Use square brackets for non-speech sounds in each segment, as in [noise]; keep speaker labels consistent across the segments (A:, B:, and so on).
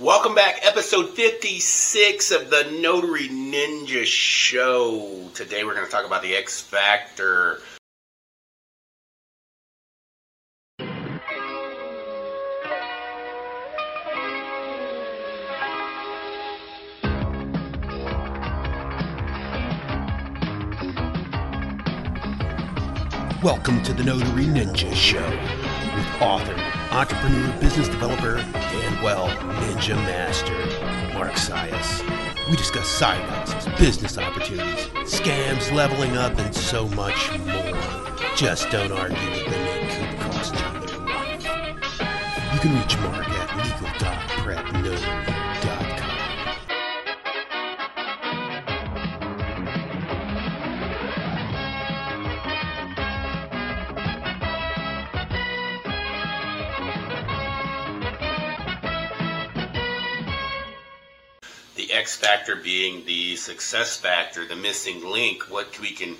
A: Welcome back, episode 56 of the Notary Ninja Show. Today we're going to talk about the X Factor.
B: Welcome to the Notary Ninja Show author, entrepreneur, business developer, and well, ninja master, Mark Sias. We discuss side hustles, business opportunities, scams, leveling up, and so much more. Just don't argue with the net could cost you your life. You can reach Mark at legal.prepnotary.com.
A: X Factor being the success factor, the missing link, what we can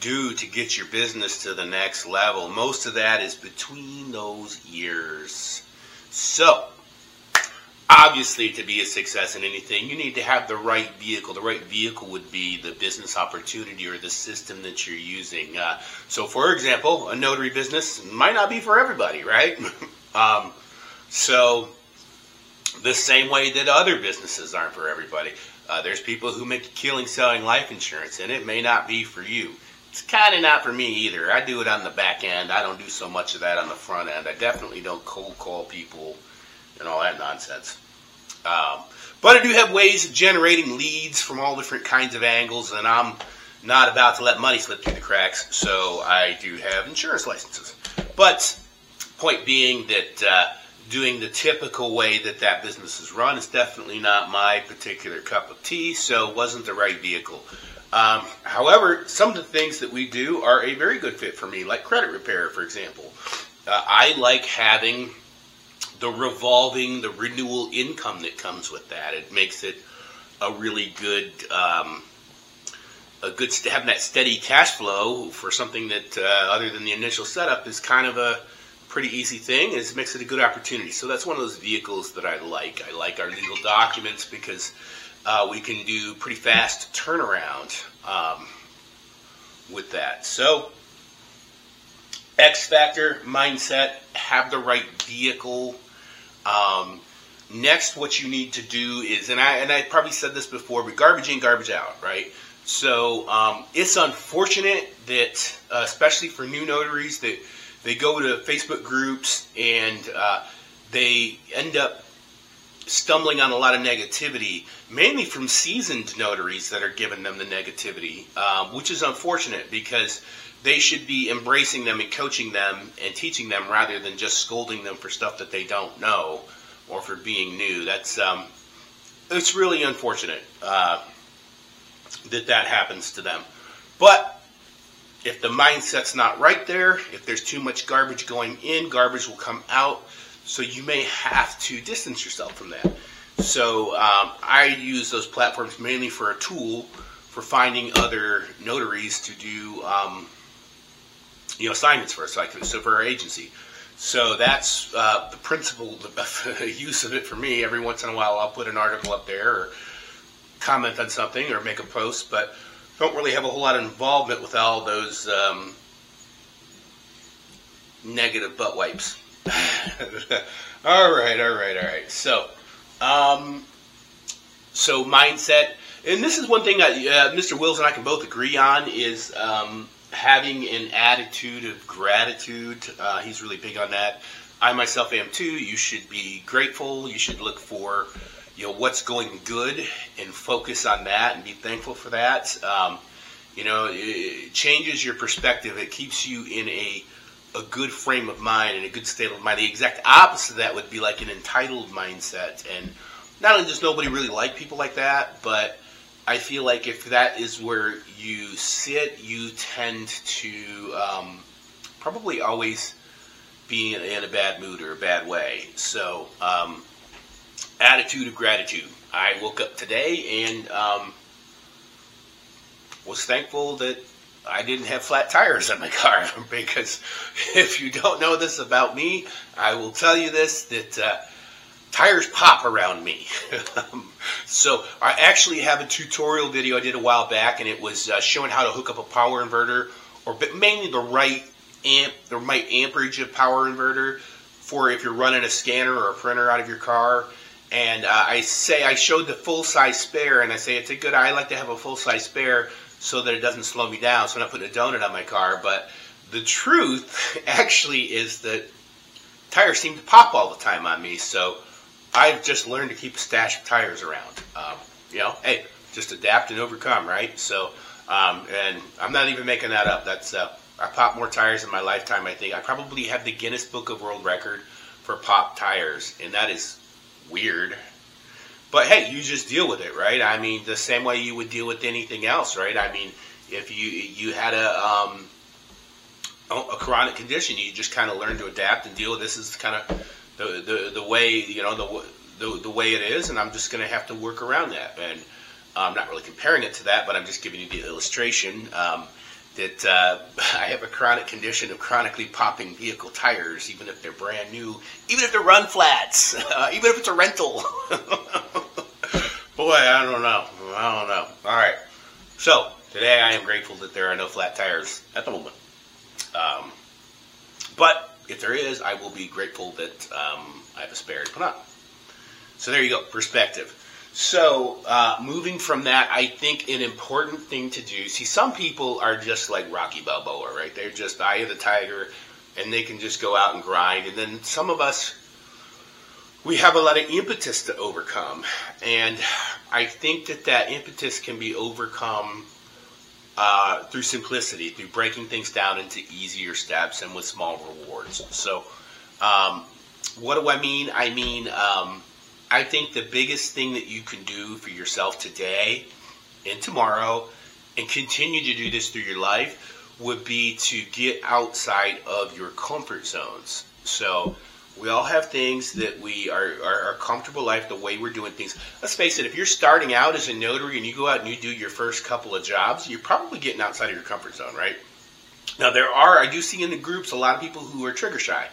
A: do to get your business to the next level. Most of that is between those years. So, obviously to be a success in anything you need to have the right vehicle the right vehicle would be the business opportunity or the system that you're using uh, so for example a notary business might not be for everybody right [laughs] um, so the same way that other businesses aren't for everybody. Uh, there's people who make a killing selling life insurance and it may not be for you. It's kind of not for me either. I do it on the back end. I don't do so much of that on the front end. I definitely don't cold call people and all that nonsense. Um, but I do have ways of generating leads from all different kinds of angles, and I'm not about to let money slip through the cracks, so I do have insurance licenses. But point being that uh, doing the typical way that that business is run is definitely not my particular cup of tea, so it wasn't the right vehicle. Um, however, some of the things that we do are a very good fit for me, like credit repair, for example. Uh, I like having the revolving, the renewal income that comes with that. It makes it a really good, um, a good having that steady cash flow for something that, uh, other than the initial setup, is kind of a pretty easy thing. It makes it a good opportunity. So that's one of those vehicles that I like. I like our legal documents because uh, we can do pretty fast turnaround um, with that. So. X factor mindset, have the right vehicle, um, next, what you need to do is, and I and I probably said this before, but garbage in, garbage out, right? So um, it's unfortunate that, uh, especially for new notaries, that they go to Facebook groups and uh, they end up stumbling on a lot of negativity, mainly from seasoned notaries that are giving them the negativity, um, which is unfortunate because they should be embracing them and coaching them and teaching them rather than just scolding them for stuff that they don't know or for being new. That's um, it's really unfortunate uh, that that happens to them. But if the mindset's not right there, if there's too much garbage going in, garbage will come out. So you may have to distance yourself from that. So um, I use those platforms mainly for a tool for finding other notaries to do um, you know assignments for us. Like so for our agency. So that's uh, the principal the [laughs] use of it for me. Every once in a while, I'll put an article up there or comment on something or make a post, but don't really have a whole lot of involvement with all those um, negative butt wipes. [laughs] all right, all right, all right. So, um, so mindset, and this is one thing that uh, Mr. Wills and I can both agree on is um, having an attitude of gratitude. Uh, he's really big on that. I myself am too. You should be grateful. You should look for, you know, what's going good and focus on that and be thankful for that. Um, you know, it changes your perspective. It keeps you in a a good frame of mind and a good state of mind. The exact opposite of that would be like an entitled mindset. And not only does nobody really like people like that, but I feel like if that is where you sit, you tend to um, probably always be in, a bad mood or a bad way. So, um, attitude of gratitude. I woke up today and um, was thankful that I didn't have flat tires on my car [laughs] because if you don't know this about me, I will tell you this that uh, tires pop around me. [laughs] so I actually have a tutorial video I did a while back, and it was uh, showing how to hook up a power inverter, or mainly the right amp, the right amperage of power inverter for if you're running a scanner or a printer out of your car. And uh, I say I showed the full size spare, and I say it's a good. I like to have a full size spare so that it doesn't slow me down. So I'm not putting a donut on my car. But the truth [laughs] actually is that tires seem to pop all the time on me. So I've just learned to keep a stash of tires around. Um, you know, hey, just adapt and overcome, right? So, um, and I'm not even making that up. That's uh, I popped more tires in my lifetime. I think I probably have the Guinness Book of World Record for pop tires, and that is weird. But hey, you just deal with it, right? I mean, the same way you would deal with anything else, right? I mean, if you you had a um, a chronic condition, you just kind of learn to adapt and deal with this. Is kind of the, the the way you know the the, the way it is, and I'm just going to have to work around that. And I'm not really comparing it to that, but I'm just giving you the illustration. Um, that uh, [laughs] I have a chronic condition of chronically popping vehicle tires, even if they're brand new, even if they're run flats, [laughs] uh, even if it's a rental. [laughs] Boy, I don't know. I don't know. All right. So today I am grateful that there are no flat tires at the moment. Um, but if there is, I will be grateful that um, I have a spare to put on. So there you go, perspective. So, uh, moving from that, I think an important thing to do. See, some people are just like Rocky Balboa, right? They're just eye of the tiger, and they can just go out and grind. And then some of us, we have a lot of impetus to overcome, and I think that that impetus can be overcome uh, through simplicity, through breaking things down into easier steps and with small rewards. So, um, what do I mean? I mean. Um, I think the biggest thing that you can do for yourself today and tomorrow and continue to do this through your life would be to get outside of your comfort zones. So we all have things that we are, are, are comfortable life, the way we're doing things. Let's face it, if you're starting out as a notary and you go out and you do your first couple of jobs, you're probably getting outside of your comfort zone, right? Now there are, I do see in the groups a lot of people who are trigger shy.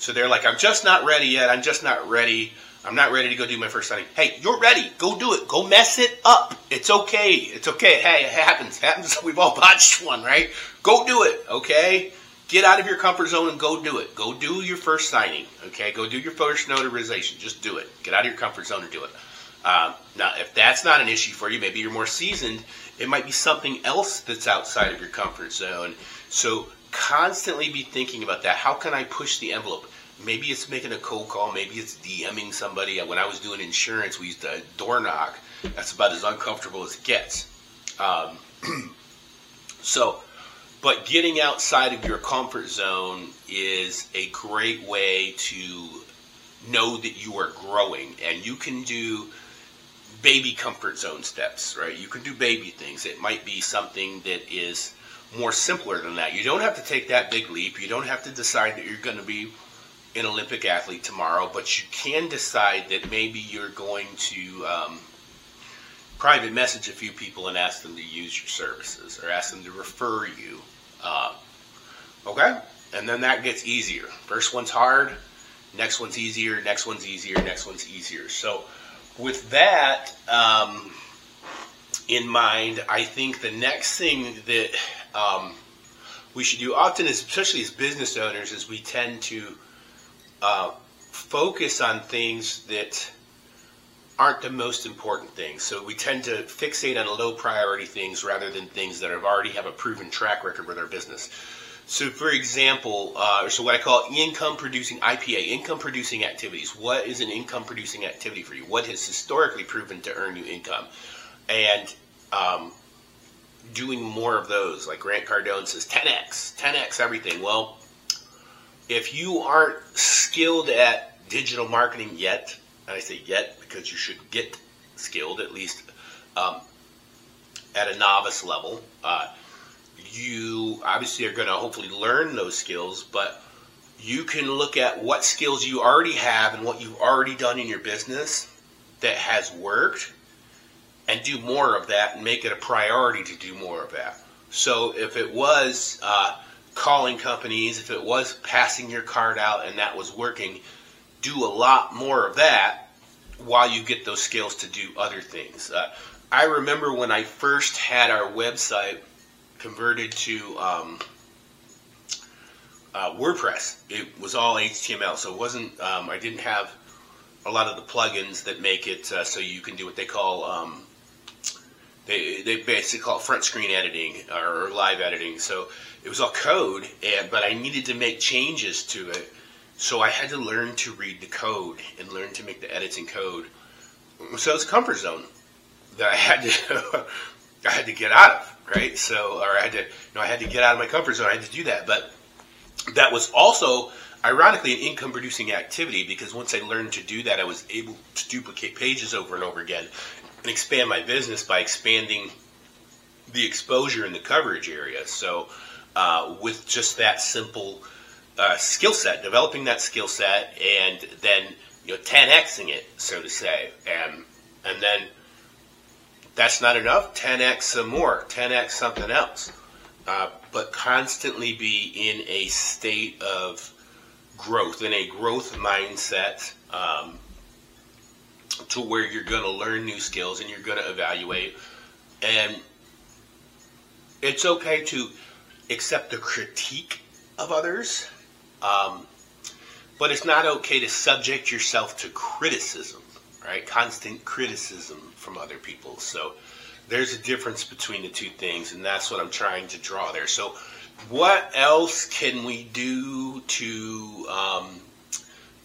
A: So they're like, I'm just not ready yet. I'm just not ready. I'm not ready to go do my first signing. Hey, you're ready. Go do it. Go mess it up. It's okay. It's okay. Hey, it happens. It happens. [laughs] We've all botched one, right? Go do it. Okay. Get out of your comfort zone and go do it. Go do your first signing. Okay. Go do your first notarization. Just do it. Get out of your comfort zone and do it. Um, now, if that's not an issue for you, maybe you're more seasoned. It might be something else that's outside of your comfort zone. So constantly be thinking about that. How can I push the envelope? Maybe it's making a cold call. Maybe it's DMing somebody. When I was doing insurance, we used to door knock. That's about as uncomfortable as it gets. Um, [clears throat] so, but getting outside of your comfort zone is a great way to know that you are growing, and you can do baby comfort zone steps, right? You can do baby things. It might be something that is more simpler than that. You don't have to take that big leap. You don't have to decide that you're going to be an Olympic athlete tomorrow, but you can decide that maybe you're going to um, private message a few people and ask them to use your services or ask them to refer you. Uh, okay? And then that gets easier. First one's hard, next one's easier, next one's easier, next one's easier. So, with that um, in mind, I think the next thing that um, we should do often, especially as business owners, is we tend to uh, focus on things that aren't the most important things. So we tend to fixate on low priority things rather than things that have already have a proven track record with our business. So, for example, uh, so what I call income producing IPA, income producing activities. What is an income producing activity for you? What has historically proven to earn you income? And um, doing more of those, like Grant Cardone says, 10x, 10x everything. Well, if you aren't skilled at digital marketing yet, and I say yet because you should get skilled at least um, at a novice level, uh, you obviously are going to hopefully learn those skills, but you can look at what skills you already have and what you've already done in your business that has worked and do more of that and make it a priority to do more of that. So if it was, uh, calling companies, if it was passing your card out and that was working, do a lot more of that while you get those skills to do other things. Uh, I remember when I first had our website converted to um, uh, WordPress. It was all HTML, so it wasn't. Um, I didn't have a lot of the plugins that make it uh, so you can do what they call um, they they basically call it front screen editing or live editing. So it was all code, and but I needed to make changes to it, so I had to learn to read the code and learn to make the edits in code. So it's a comfort zone that I had to [laughs] I had to get out of, right? So or I had to you know I had to get out of my comfort zone. I had to do that, but that was also ironically an income producing activity because once I learned to do that, I was able to duplicate pages over and over again and expand my business by expanding the exposure in the coverage area. So, uh, with just that simple uh, skill set, developing that skill set, and then you know 10xing it, so to say, and and then that's not enough. 10x some more, 10x something else, uh, but constantly be in a state of growth, in a growth mindset. Um, to where you're going to learn new skills and you're going to evaluate. And it's okay to accept the critique of others, um, but it's not okay to subject yourself to criticism, right? Constant criticism from other people. So there's a difference between the two things, and that's what I'm trying to draw there. So, what else can we do to um,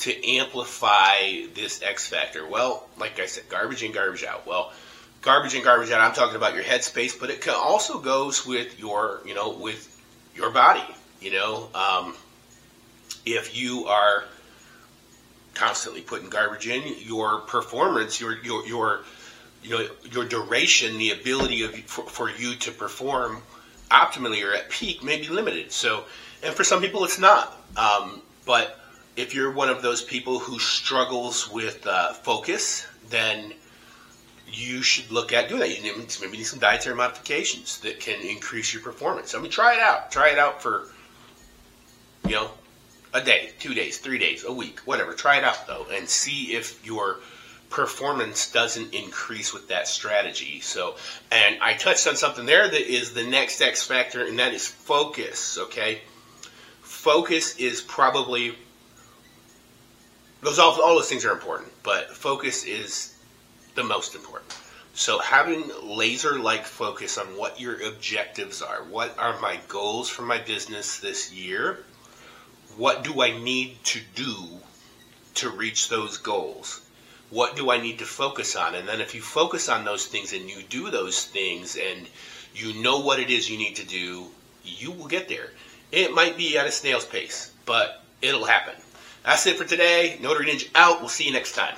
A: to amplify this X factor? Well, like I said, garbage in, garbage out. Well, garbage in, garbage out. I'm talking about your headspace, but it also goes with your, you know, with your body. You know, um, if you are constantly putting garbage in, your performance, your your your you know your duration, the ability of for, for you to perform optimally or at peak may be limited. So, and for some people, it's not. Um, but if you're one of those people who struggles with uh, focus, then you should look at doing that. You need, maybe need some dietary modifications that can increase your performance. I mean, try it out. Try it out for, you know, a day, two days, three days, a week, whatever. Try it out though, and see if your performance doesn't increase with that strategy. So, and I touched on something there that is the next X factor, and that is focus. Okay, focus is probably those all, all those things are important, but focus is the most important. So having laser like focus on what your objectives are. What are my goals for my business this year? What do I need to do to reach those goals? What do I need to focus on? And then if you focus on those things and you do those things and you know what it is you need to do, you will get there. It might be at a snail's pace, but it'll happen. That's it for today. Notary Ninja out. We'll see you next time.